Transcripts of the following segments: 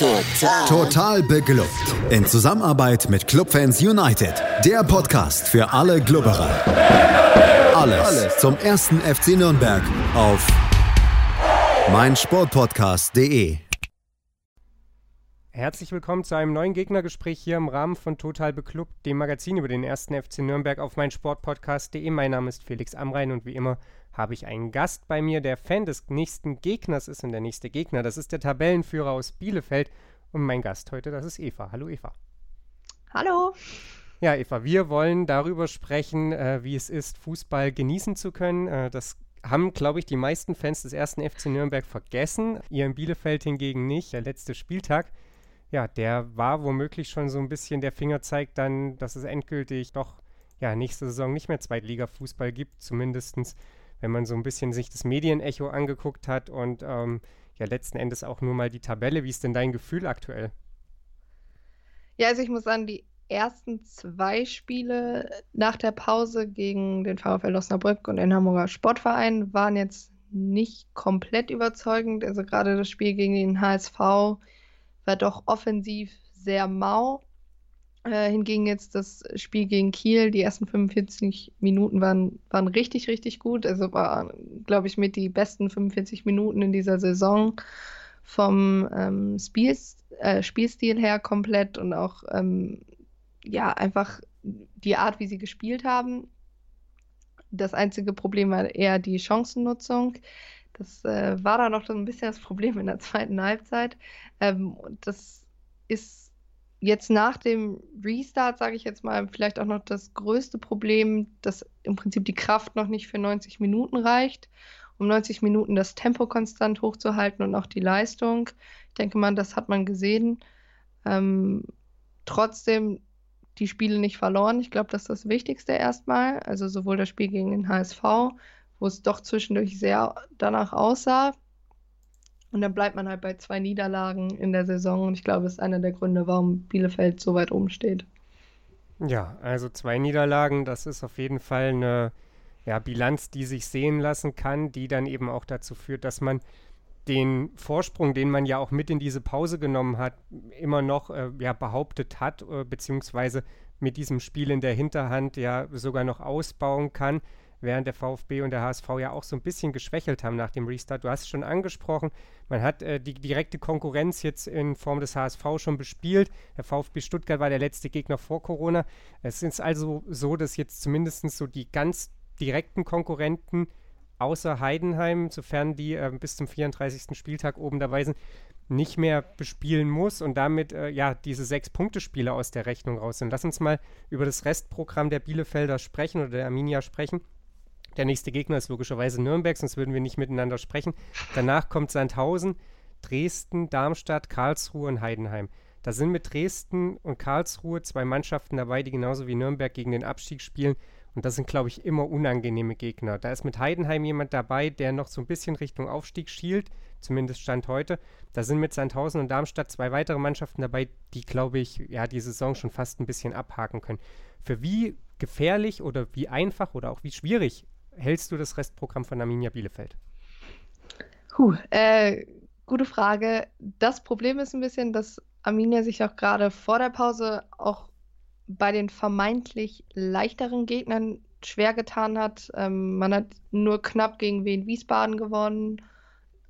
Total. Total beglückt. In Zusammenarbeit mit Clubfans United. Der Podcast für alle Glubberer. Alles, Alles zum ersten FC Nürnberg auf meinsportpodcast.de. Herzlich willkommen zu einem neuen Gegnergespräch hier im Rahmen von Total Beklubbt, dem Magazin über den ersten FC Nürnberg auf meinsportpodcast.de. Mein Name ist Felix Amrein und wie immer habe ich einen Gast bei mir, der Fan des nächsten Gegners ist. Und der nächste Gegner, das ist der Tabellenführer aus Bielefeld. Und mein Gast heute, das ist Eva. Hallo Eva. Hallo. Ja, Eva, wir wollen darüber sprechen, äh, wie es ist, Fußball genießen zu können. Äh, das haben, glaube ich, die meisten Fans des ersten FC Nürnberg vergessen. Ihr in Bielefeld hingegen nicht. Der letzte Spieltag, ja, der war womöglich schon so ein bisschen der Fingerzeig dann, dass es endgültig doch ja, nächste Saison nicht mehr Zweitliga-Fußball gibt, zumindestens wenn man so ein bisschen sich das Medienecho angeguckt hat und ähm, ja letzten Endes auch nur mal die Tabelle. Wie ist denn dein Gefühl aktuell? Ja, also ich muss sagen, die ersten zwei Spiele nach der Pause gegen den VfL Osnabrück und den Hamburger Sportverein waren jetzt nicht komplett überzeugend. Also gerade das Spiel gegen den HSV war doch offensiv sehr mau. Äh, hingegen jetzt das Spiel gegen Kiel, die ersten 45 Minuten waren, waren richtig, richtig gut. Also war, glaube ich, mit die besten 45 Minuten in dieser Saison vom ähm, Spiel, äh, Spielstil her komplett und auch ähm, ja einfach die Art, wie sie gespielt haben. Das einzige Problem war eher die Chancennutzung. Das äh, war da noch so ein bisschen das Problem in der zweiten Halbzeit. Ähm, das ist jetzt nach dem Restart, sage ich jetzt mal, vielleicht auch noch das größte Problem, dass im Prinzip die Kraft noch nicht für 90 Minuten reicht, um 90 Minuten das Tempo konstant hochzuhalten und auch die Leistung. Ich denke mal, das hat man gesehen. Ähm, trotzdem die Spiele nicht verloren. Ich glaube, das ist das Wichtigste erstmal. Also sowohl das Spiel gegen den HSV, wo es doch zwischendurch sehr danach aussah, und dann bleibt man halt bei zwei Niederlagen in der Saison. Und ich glaube, das ist einer der Gründe, warum Bielefeld so weit oben steht. Ja, also zwei Niederlagen, das ist auf jeden Fall eine ja, Bilanz, die sich sehen lassen kann, die dann eben auch dazu führt, dass man den Vorsprung, den man ja auch mit in diese Pause genommen hat, immer noch äh, ja, behauptet hat, äh, beziehungsweise mit diesem Spiel in der Hinterhand ja sogar noch ausbauen kann während der VfB und der HSV ja auch so ein bisschen geschwächelt haben nach dem Restart. Du hast es schon angesprochen, man hat äh, die direkte Konkurrenz jetzt in Form des HSV schon bespielt. Der VfB Stuttgart war der letzte Gegner vor Corona. Es ist also so, dass jetzt zumindest so die ganz direkten Konkurrenten außer Heidenheim, sofern die äh, bis zum 34. Spieltag oben dabei sind, nicht mehr bespielen muss und damit äh, ja diese sechs Punkte-Spiele aus der Rechnung raus sind. Lass uns mal über das Restprogramm der Bielefelder sprechen oder der Arminia sprechen. Der nächste Gegner ist logischerweise Nürnberg, sonst würden wir nicht miteinander sprechen. Danach kommt Sandhausen, Dresden, Darmstadt, Karlsruhe und Heidenheim. Da sind mit Dresden und Karlsruhe zwei Mannschaften dabei, die genauso wie Nürnberg gegen den Abstieg spielen. Und das sind, glaube ich, immer unangenehme Gegner. Da ist mit Heidenheim jemand dabei, der noch so ein bisschen Richtung Aufstieg schielt, zumindest Stand heute. Da sind mit Sandhausen und Darmstadt zwei weitere Mannschaften dabei, die, glaube ich, ja, die Saison schon fast ein bisschen abhaken können. Für wie gefährlich oder wie einfach oder auch wie schwierig hältst du das Restprogramm von Arminia Bielefeld? Puh, äh, gute Frage. Das Problem ist ein bisschen, dass Arminia sich auch gerade vor der Pause auch bei den vermeintlich leichteren Gegnern schwer getan hat. Ähm, man hat nur knapp gegen Wien Wiesbaden gewonnen,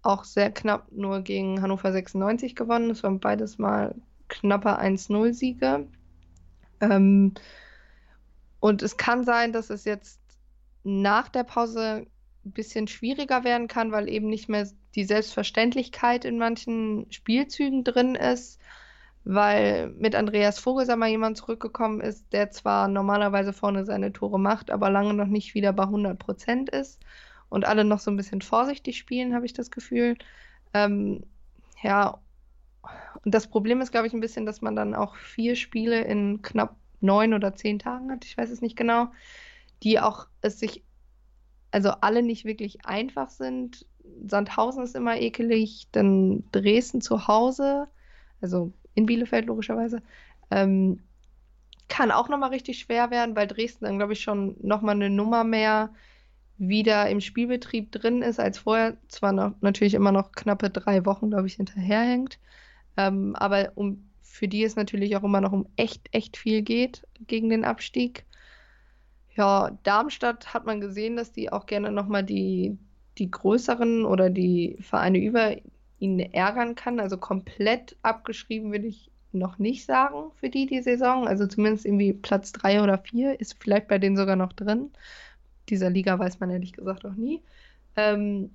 auch sehr knapp nur gegen Hannover 96 gewonnen. Es waren beides mal knappe 1-0-Siege. Ähm, und es kann sein, dass es jetzt nach der Pause ein bisschen schwieriger werden kann, weil eben nicht mehr die Selbstverständlichkeit in manchen Spielzügen drin ist, weil mit Andreas Vogelsammer jemand zurückgekommen ist, der zwar normalerweise vorne seine Tore macht, aber lange noch nicht wieder bei 100 Prozent ist und alle noch so ein bisschen vorsichtig spielen, habe ich das Gefühl. Ähm, ja, und das Problem ist, glaube ich, ein bisschen, dass man dann auch vier Spiele in knapp neun oder zehn Tagen hat, ich weiß es nicht genau die auch es sich, also alle nicht wirklich einfach sind. Sandhausen ist immer ekelig, dann Dresden zu Hause, also in Bielefeld logischerweise, ähm, kann auch nochmal richtig schwer werden, weil Dresden dann, glaube ich, schon nochmal eine Nummer mehr wieder im Spielbetrieb drin ist als vorher. Zwar noch, natürlich immer noch knappe drei Wochen, glaube ich, hinterherhängt. Ähm, aber um, für die es natürlich auch immer noch um echt, echt viel geht gegen den Abstieg. Ja, Darmstadt hat man gesehen, dass die auch gerne nochmal die, die größeren oder die Vereine über ihn ärgern kann. Also komplett abgeschrieben würde ich noch nicht sagen für die die Saison. Also zumindest irgendwie Platz drei oder vier ist vielleicht bei denen sogar noch drin. Dieser Liga weiß man ehrlich gesagt auch nie. Ähm,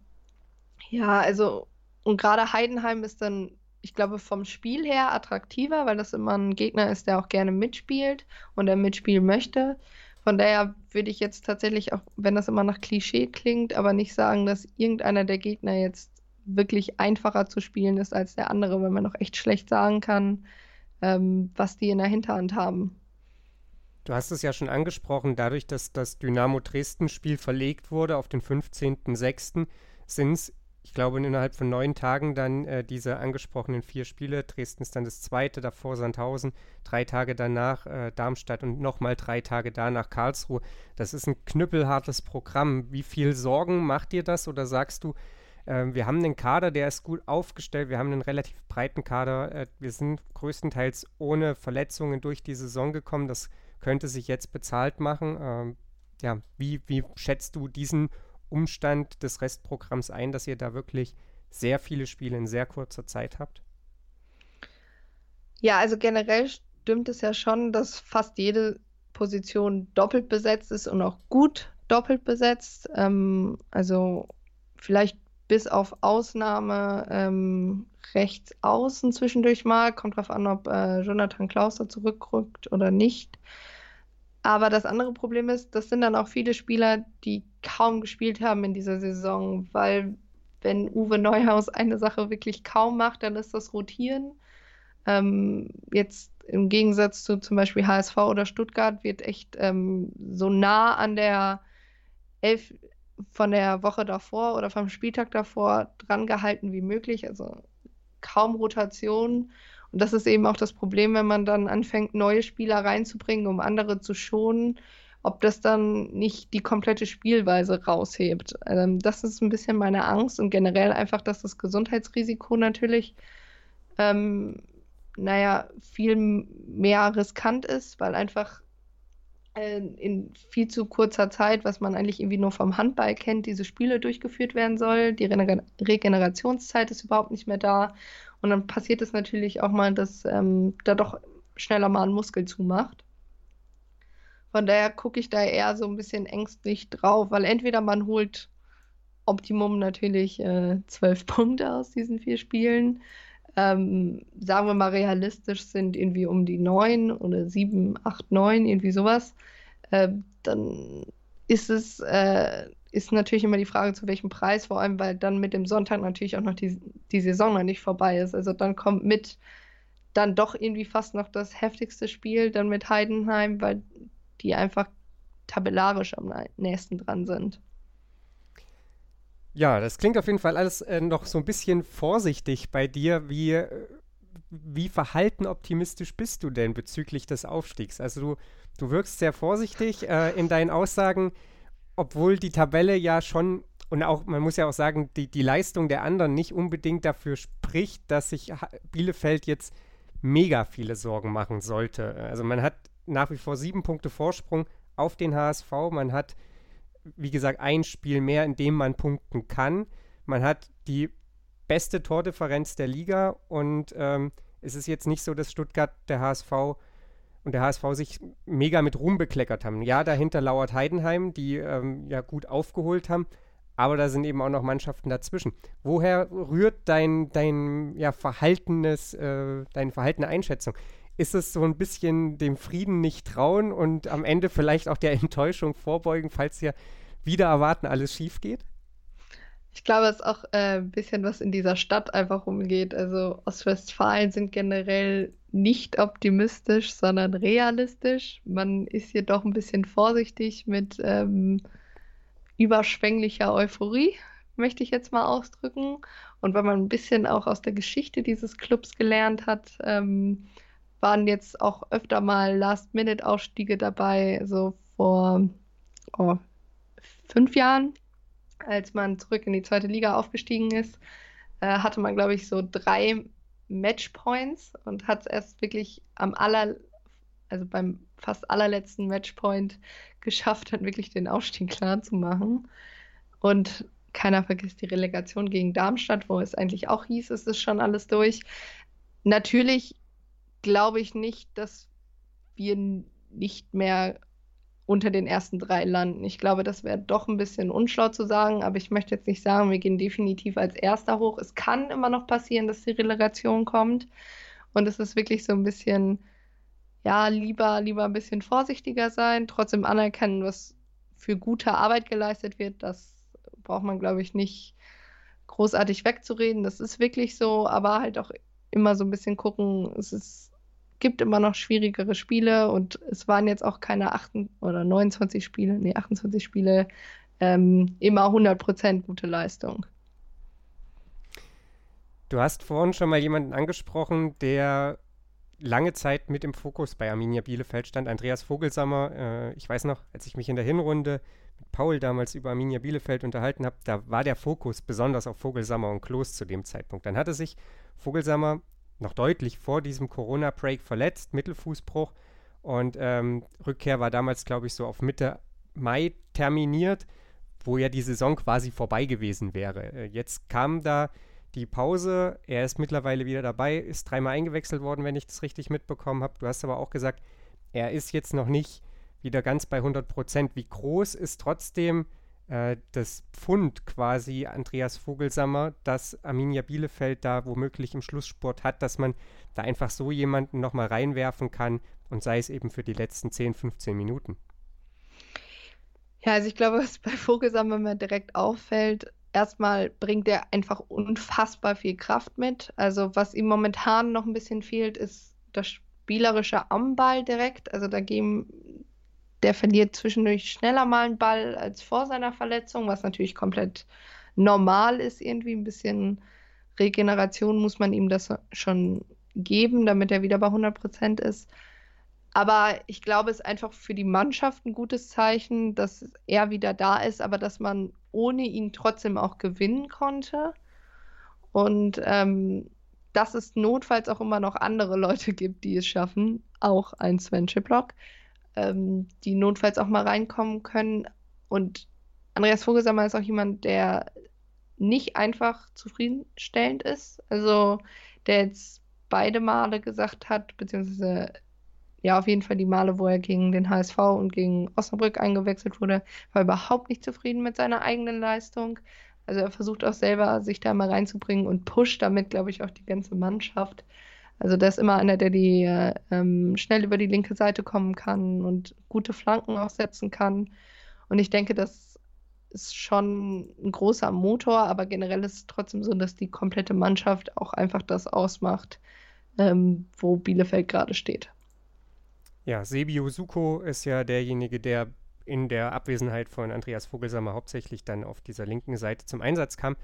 ja, also und gerade Heidenheim ist dann, ich glaube, vom Spiel her attraktiver, weil das immer ein Gegner ist, der auch gerne mitspielt und der mitspielen möchte. Von daher würde ich jetzt tatsächlich auch, wenn das immer nach Klischee klingt, aber nicht sagen, dass irgendeiner der Gegner jetzt wirklich einfacher zu spielen ist als der andere, weil man noch echt schlecht sagen kann, ähm, was die in der Hinterhand haben. Du hast es ja schon angesprochen, dadurch, dass das Dynamo Dresden-Spiel verlegt wurde auf den 15.06., sind es, ich glaube, innerhalb von neun Tagen dann äh, diese angesprochenen vier Spiele. Dresden ist dann das zweite, davor Sandhausen, drei Tage danach äh, Darmstadt und nochmal drei Tage danach Karlsruhe. Das ist ein knüppelhartes Programm. Wie viel Sorgen macht dir das oder sagst du, ähm, wir haben einen Kader, der ist gut aufgestellt. Wir haben einen relativ breiten Kader. Äh, wir sind größtenteils ohne Verletzungen durch die Saison gekommen. Das könnte sich jetzt bezahlt machen. Ähm, ja, wie, wie schätzt du diesen Umstand des Restprogramms ein, dass ihr da wirklich sehr viele Spiele in sehr kurzer Zeit habt? Ja, also generell stimmt es ja schon, dass fast jede Position doppelt besetzt ist und auch gut doppelt besetzt. Ähm, also vielleicht bis auf Ausnahme ähm, rechts außen zwischendurch mal. Kommt drauf an, ob äh, Jonathan Klauser zurückrückt oder nicht. Aber das andere Problem ist, das sind dann auch viele Spieler, die kaum gespielt haben in dieser Saison, weil wenn Uwe Neuhaus eine Sache wirklich kaum macht, dann ist das Rotieren. Ähm, jetzt im Gegensatz zu zum Beispiel HSV oder Stuttgart wird echt ähm, so nah an der Elf, von der Woche davor oder vom Spieltag davor dran gehalten wie möglich. Also kaum Rotation. Und das ist eben auch das Problem, wenn man dann anfängt, neue Spieler reinzubringen, um andere zu schonen, ob das dann nicht die komplette Spielweise raushebt. Ähm, das ist ein bisschen meine Angst und generell einfach, dass das Gesundheitsrisiko natürlich, ähm, naja, viel mehr riskant ist, weil einfach äh, in viel zu kurzer Zeit, was man eigentlich irgendwie nur vom Handball kennt, diese Spiele durchgeführt werden soll. Die Regenerationszeit ist überhaupt nicht mehr da. Und dann passiert es natürlich auch mal, dass ähm, da doch schneller mal ein Muskel zumacht. Von daher gucke ich da eher so ein bisschen ängstlich drauf, weil entweder man holt Optimum natürlich äh, zwölf Punkte aus diesen vier Spielen. Ähm, sagen wir mal realistisch sind irgendwie um die neun oder sieben, acht, neun, irgendwie sowas äh, dann ist es äh, ist natürlich immer die Frage, zu welchem Preis, vor allem, weil dann mit dem Sonntag natürlich auch noch die, die Saison noch nicht vorbei ist. Also dann kommt mit dann doch irgendwie fast noch das heftigste Spiel, dann mit Heidenheim, weil die einfach tabellarisch am nächsten dran sind. Ja, das klingt auf jeden Fall alles äh, noch so ein bisschen vorsichtig bei dir. Wie, äh, wie verhalten optimistisch bist du denn bezüglich des Aufstiegs? Also du Du wirkst sehr vorsichtig äh, in deinen Aussagen, obwohl die Tabelle ja schon und auch, man muss ja auch sagen, die, die Leistung der anderen nicht unbedingt dafür spricht, dass sich Bielefeld jetzt mega viele Sorgen machen sollte. Also man hat nach wie vor sieben Punkte Vorsprung auf den HSV. Man hat, wie gesagt, ein Spiel mehr, in dem man punkten kann. Man hat die beste Tordifferenz der Liga und ähm, es ist jetzt nicht so, dass Stuttgart der HSV und der HSV sich mega mit Ruhm bekleckert haben. Ja, dahinter lauert Heidenheim, die ähm, ja gut aufgeholt haben, aber da sind eben auch noch Mannschaften dazwischen. Woher rührt dein, dein ja, verhaltenes, äh, deine verhaltene Einschätzung? Ist es so ein bisschen dem Frieden nicht trauen und am Ende vielleicht auch der Enttäuschung vorbeugen, falls ja wieder erwarten alles schief geht? Ich glaube, es ist auch äh, ein bisschen was in dieser Stadt einfach umgeht. Also Ostwestfalen sind generell nicht optimistisch, sondern realistisch. Man ist hier doch ein bisschen vorsichtig mit ähm, überschwänglicher Euphorie, möchte ich jetzt mal ausdrücken. Und wenn man ein bisschen auch aus der Geschichte dieses Clubs gelernt hat, ähm, waren jetzt auch öfter mal Last-Minute-Ausstiege dabei, so vor oh, fünf Jahren als man zurück in die zweite Liga aufgestiegen ist, äh, hatte man, glaube ich, so drei Matchpoints und hat es erst wirklich am aller, also beim fast allerletzten Matchpoint geschafft, dann wirklich den Aufstieg klar zu machen. Und keiner vergisst die Relegation gegen Darmstadt, wo es eigentlich auch hieß, es ist schon alles durch. Natürlich glaube ich nicht, dass wir nicht mehr unter den ersten drei landen. Ich glaube, das wäre doch ein bisschen unschlau zu sagen, aber ich möchte jetzt nicht sagen, wir gehen definitiv als Erster hoch. Es kann immer noch passieren, dass die Relegation kommt. Und es ist wirklich so ein bisschen, ja, lieber, lieber ein bisschen vorsichtiger sein, trotzdem anerkennen, was für gute Arbeit geleistet wird. Das braucht man, glaube ich, nicht großartig wegzureden. Das ist wirklich so, aber halt auch immer so ein bisschen gucken, es ist gibt immer noch schwierigere Spiele und es waren jetzt auch keine 8 oder 29 Spiele, nee, 28 Spiele, ähm, immer 100% gute Leistung. Du hast vorhin schon mal jemanden angesprochen, der lange Zeit mit im Fokus bei Arminia Bielefeld stand, Andreas Vogelsammer. Äh, ich weiß noch, als ich mich in der Hinrunde mit Paul damals über Arminia Bielefeld unterhalten habe, da war der Fokus besonders auf Vogelsammer und Klos zu dem Zeitpunkt. Dann hatte sich Vogelsammer noch deutlich vor diesem Corona-Break verletzt, Mittelfußbruch. Und ähm, Rückkehr war damals, glaube ich, so auf Mitte Mai terminiert, wo ja die Saison quasi vorbei gewesen wäre. Äh, jetzt kam da die Pause. Er ist mittlerweile wieder dabei, ist dreimal eingewechselt worden, wenn ich das richtig mitbekommen habe. Du hast aber auch gesagt, er ist jetzt noch nicht wieder ganz bei 100 Prozent. Wie groß ist trotzdem äh, das Pfund quasi Andreas Vogelsammer, dass Arminia Bielefeld da womöglich im Schlusssport hat, dass man da einfach so jemanden nochmal reinwerfen kann und sei es eben für die letzten 10, 15 Minuten. Ja, also ich glaube, was bei Vogelsammer mir direkt auffällt, erstmal bringt er einfach unfassbar viel Kraft mit. Also was ihm momentan noch ein bisschen fehlt, ist das spielerische am Ball direkt. Also da gehen der verliert zwischendurch schneller mal einen Ball als vor seiner Verletzung, was natürlich komplett normal ist, irgendwie ein bisschen Regeneration muss man ihm das schon geben, damit er wieder bei 100 Prozent ist. Aber ich glaube, es ist einfach für die Mannschaft ein gutes Zeichen, dass er wieder da ist, aber dass man ohne ihn trotzdem auch gewinnen konnte. Und ähm, dass es notfalls auch immer noch andere Leute gibt, die es schaffen, auch ein Sven Chiplock, ähm, die notfalls auch mal reinkommen können. Und Andreas Vogelsammer ist auch jemand, der nicht einfach zufriedenstellend ist. Also der jetzt beide Male gesagt hat, beziehungsweise ja auf jeden Fall die Male, wo er gegen den HSV und gegen Osnabrück eingewechselt wurde, war überhaupt nicht zufrieden mit seiner eigenen Leistung. Also er versucht auch selber, sich da mal reinzubringen und pusht damit, glaube ich, auch die ganze Mannschaft. Also der ist immer einer, der die ähm, schnell über die linke Seite kommen kann und gute Flanken auch setzen kann. Und ich denke, das ist schon ein großer Motor, aber generell ist es trotzdem so, dass die komplette Mannschaft auch einfach das ausmacht, ähm, wo Bielefeld gerade steht. Ja, Sebi Suko ist ja derjenige, der in der Abwesenheit von Andreas Vogelsammer hauptsächlich dann auf dieser linken Seite zum Einsatz kam.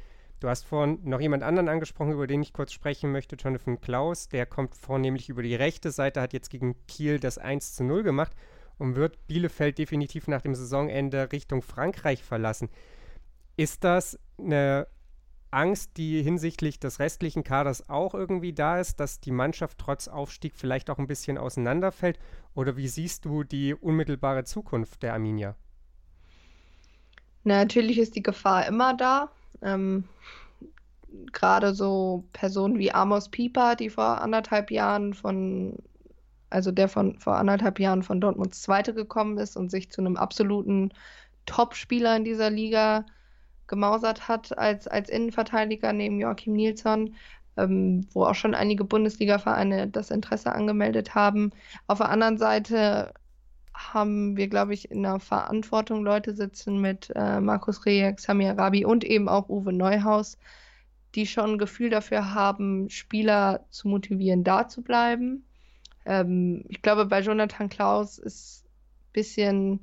Du hast vorhin noch jemand anderen angesprochen, über den ich kurz sprechen möchte, Jonathan Klaus. Der kommt vornehmlich über die rechte Seite, hat jetzt gegen Kiel das 1 zu 0 gemacht und wird Bielefeld definitiv nach dem Saisonende Richtung Frankreich verlassen. Ist das eine Angst, die hinsichtlich des restlichen Kaders auch irgendwie da ist, dass die Mannschaft trotz Aufstieg vielleicht auch ein bisschen auseinanderfällt? Oder wie siehst du die unmittelbare Zukunft der Arminia? Na, natürlich ist die Gefahr immer da. Ähm, Gerade so Personen wie Amos Pieper, die vor anderthalb Jahren von, also der von vor anderthalb Jahren von Dortmunds Zweite gekommen ist und sich zu einem absoluten Top-Spieler in dieser Liga gemausert hat als, als Innenverteidiger neben Joachim Nilsson, ähm, wo auch schon einige Bundesliga-Vereine das Interesse angemeldet haben. Auf der anderen Seite haben wir, glaube ich, in der Verantwortung Leute sitzen mit äh, Markus Rejek, Samir Rabi und eben auch Uwe Neuhaus, die schon ein Gefühl dafür haben, Spieler zu motivieren, da zu bleiben. Ähm, ich glaube, bei Jonathan Klaus ist ein bisschen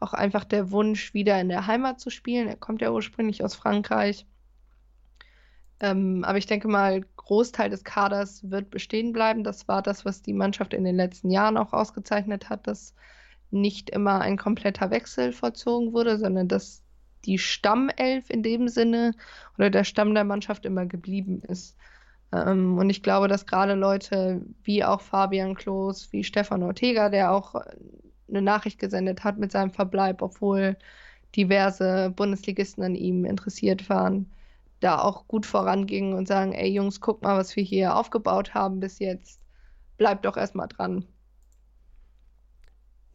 auch einfach der Wunsch, wieder in der Heimat zu spielen. Er kommt ja ursprünglich aus Frankreich. Ähm, aber ich denke mal, Großteil des Kaders wird bestehen bleiben. Das war das, was die Mannschaft in den letzten Jahren auch ausgezeichnet hat, dass nicht immer ein kompletter Wechsel vollzogen wurde, sondern dass die Stammelf in dem Sinne oder der Stamm der Mannschaft immer geblieben ist. Ähm, und ich glaube, dass gerade Leute wie auch Fabian Klos, wie Stefan Ortega, der auch eine Nachricht gesendet hat mit seinem Verbleib, obwohl diverse Bundesligisten an ihm interessiert waren, da auch gut vorangingen und sagen, ey Jungs, guck mal, was wir hier aufgebaut haben bis jetzt. Bleibt doch erstmal dran.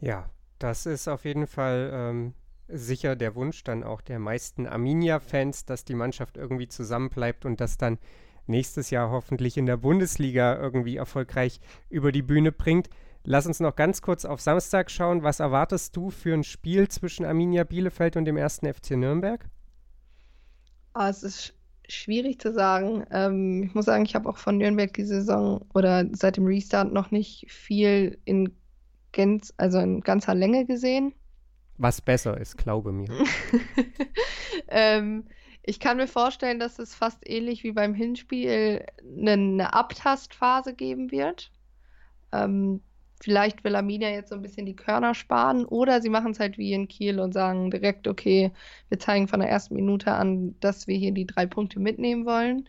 Ja, das ist auf jeden Fall ähm, sicher der Wunsch dann auch der meisten Arminia-Fans, dass die Mannschaft irgendwie zusammenbleibt und das dann nächstes Jahr hoffentlich in der Bundesliga irgendwie erfolgreich über die Bühne bringt. Lass uns noch ganz kurz auf Samstag schauen. Was erwartest du für ein Spiel zwischen Arminia Bielefeld und dem ersten FC Nürnberg? Oh, es ist schwierig zu sagen. Ähm, ich muss sagen, ich habe auch von Nürnberg die Saison oder seit dem Restart noch nicht viel in, Gänz, also in ganzer Länge gesehen. Was besser ist, glaube mir. ähm, ich kann mir vorstellen, dass es fast ähnlich wie beim Hinspiel eine, eine Abtastphase geben wird. Ähm, vielleicht will Arminia jetzt so ein bisschen die Körner sparen oder sie machen es halt wie in Kiel und sagen direkt, okay, wir zeigen von der ersten Minute an, dass wir hier die drei Punkte mitnehmen wollen.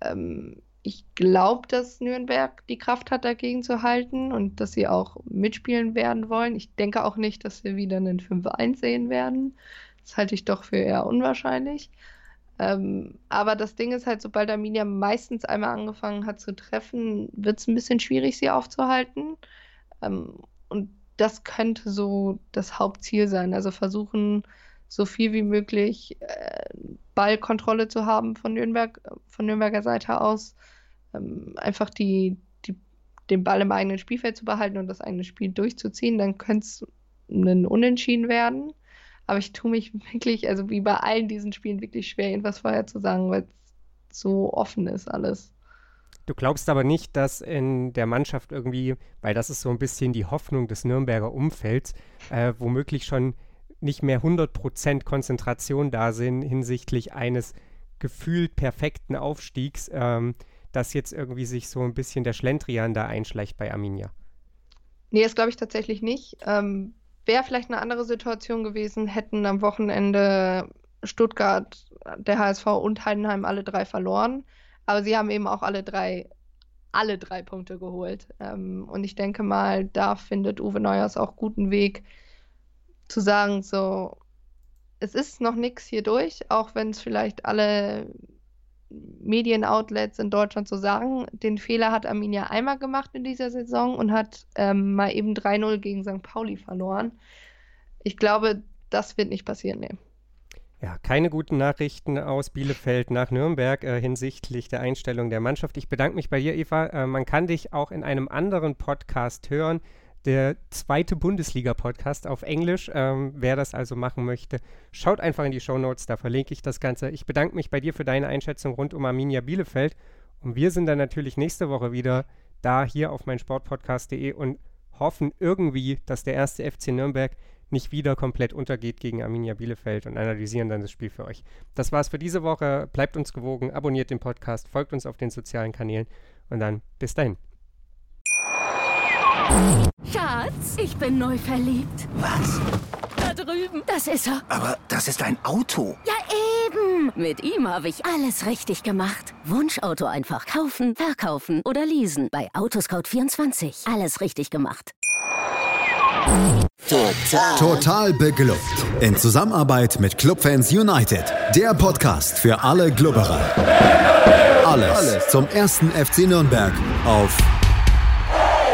Ähm, ich glaube, dass Nürnberg die Kraft hat, dagegen zu halten und dass sie auch mitspielen werden wollen. Ich denke auch nicht, dass wir wieder einen 5-1 sehen werden. Das halte ich doch für eher unwahrscheinlich. Ähm, aber das Ding ist halt, sobald Arminia meistens einmal angefangen hat zu treffen, wird es ein bisschen schwierig, sie aufzuhalten. Ähm, und das könnte so das Hauptziel sein. Also versuchen, so viel wie möglich äh, Ballkontrolle zu haben von Nürnberg, von Nürnberger Seite aus. Ähm, einfach die, die, den Ball im eigenen Spielfeld zu behalten und das eigene Spiel durchzuziehen, dann könnte es ein Unentschieden werden. Aber ich tue mich wirklich, also wie bei allen diesen Spielen, wirklich schwer, irgendwas vorher zu sagen, weil es so offen ist alles. Du glaubst aber nicht, dass in der Mannschaft irgendwie, weil das ist so ein bisschen die Hoffnung des Nürnberger Umfelds, äh, womöglich schon nicht mehr 100% Konzentration da sind hinsichtlich eines gefühlt perfekten Aufstiegs, ähm, dass jetzt irgendwie sich so ein bisschen der Schlendrian da einschleicht bei Arminia. Nee, das glaube ich tatsächlich nicht. Ähm, Wäre vielleicht eine andere Situation gewesen, hätten am Wochenende Stuttgart, der HSV und Heidenheim alle drei verloren. Aber sie haben eben auch alle drei, alle drei Punkte geholt. Ähm, und ich denke mal, da findet Uwe Neuers auch guten Weg zu sagen, so, es ist noch nichts hier durch, auch wenn es vielleicht alle Medienoutlets in Deutschland so sagen. Den Fehler hat Arminia einmal gemacht in dieser Saison und hat ähm, mal eben 3-0 gegen St. Pauli verloren. Ich glaube, das wird nicht passieren, nee. Ja, keine guten Nachrichten aus Bielefeld nach Nürnberg äh, hinsichtlich der Einstellung der Mannschaft. Ich bedanke mich bei dir, Eva. Äh, man kann dich auch in einem anderen Podcast hören, der zweite Bundesliga-Podcast auf Englisch. Ähm, wer das also machen möchte, schaut einfach in die Show Notes, da verlinke ich das Ganze. Ich bedanke mich bei dir für deine Einschätzung rund um Arminia Bielefeld. Und wir sind dann natürlich nächste Woche wieder da hier auf meinsportpodcast.de und hoffen irgendwie, dass der erste FC Nürnberg nicht wieder komplett untergeht gegen Arminia Bielefeld und analysieren dann das Spiel für euch. Das war's für diese Woche. Bleibt uns gewogen, abonniert den Podcast, folgt uns auf den sozialen Kanälen und dann bis dahin. Schatz, ich bin neu verliebt. Was? Da drüben. Das ist er. Aber das ist ein Auto. Ja, eben. Mit ihm habe ich alles richtig gemacht. Wunschauto einfach kaufen, verkaufen oder leasen. Bei Autoscout24. Alles richtig gemacht. Total. Total beglückt. In Zusammenarbeit mit Clubfans United. Der Podcast für alle Glubberer. Alles, Alles zum ersten FC Nürnberg auf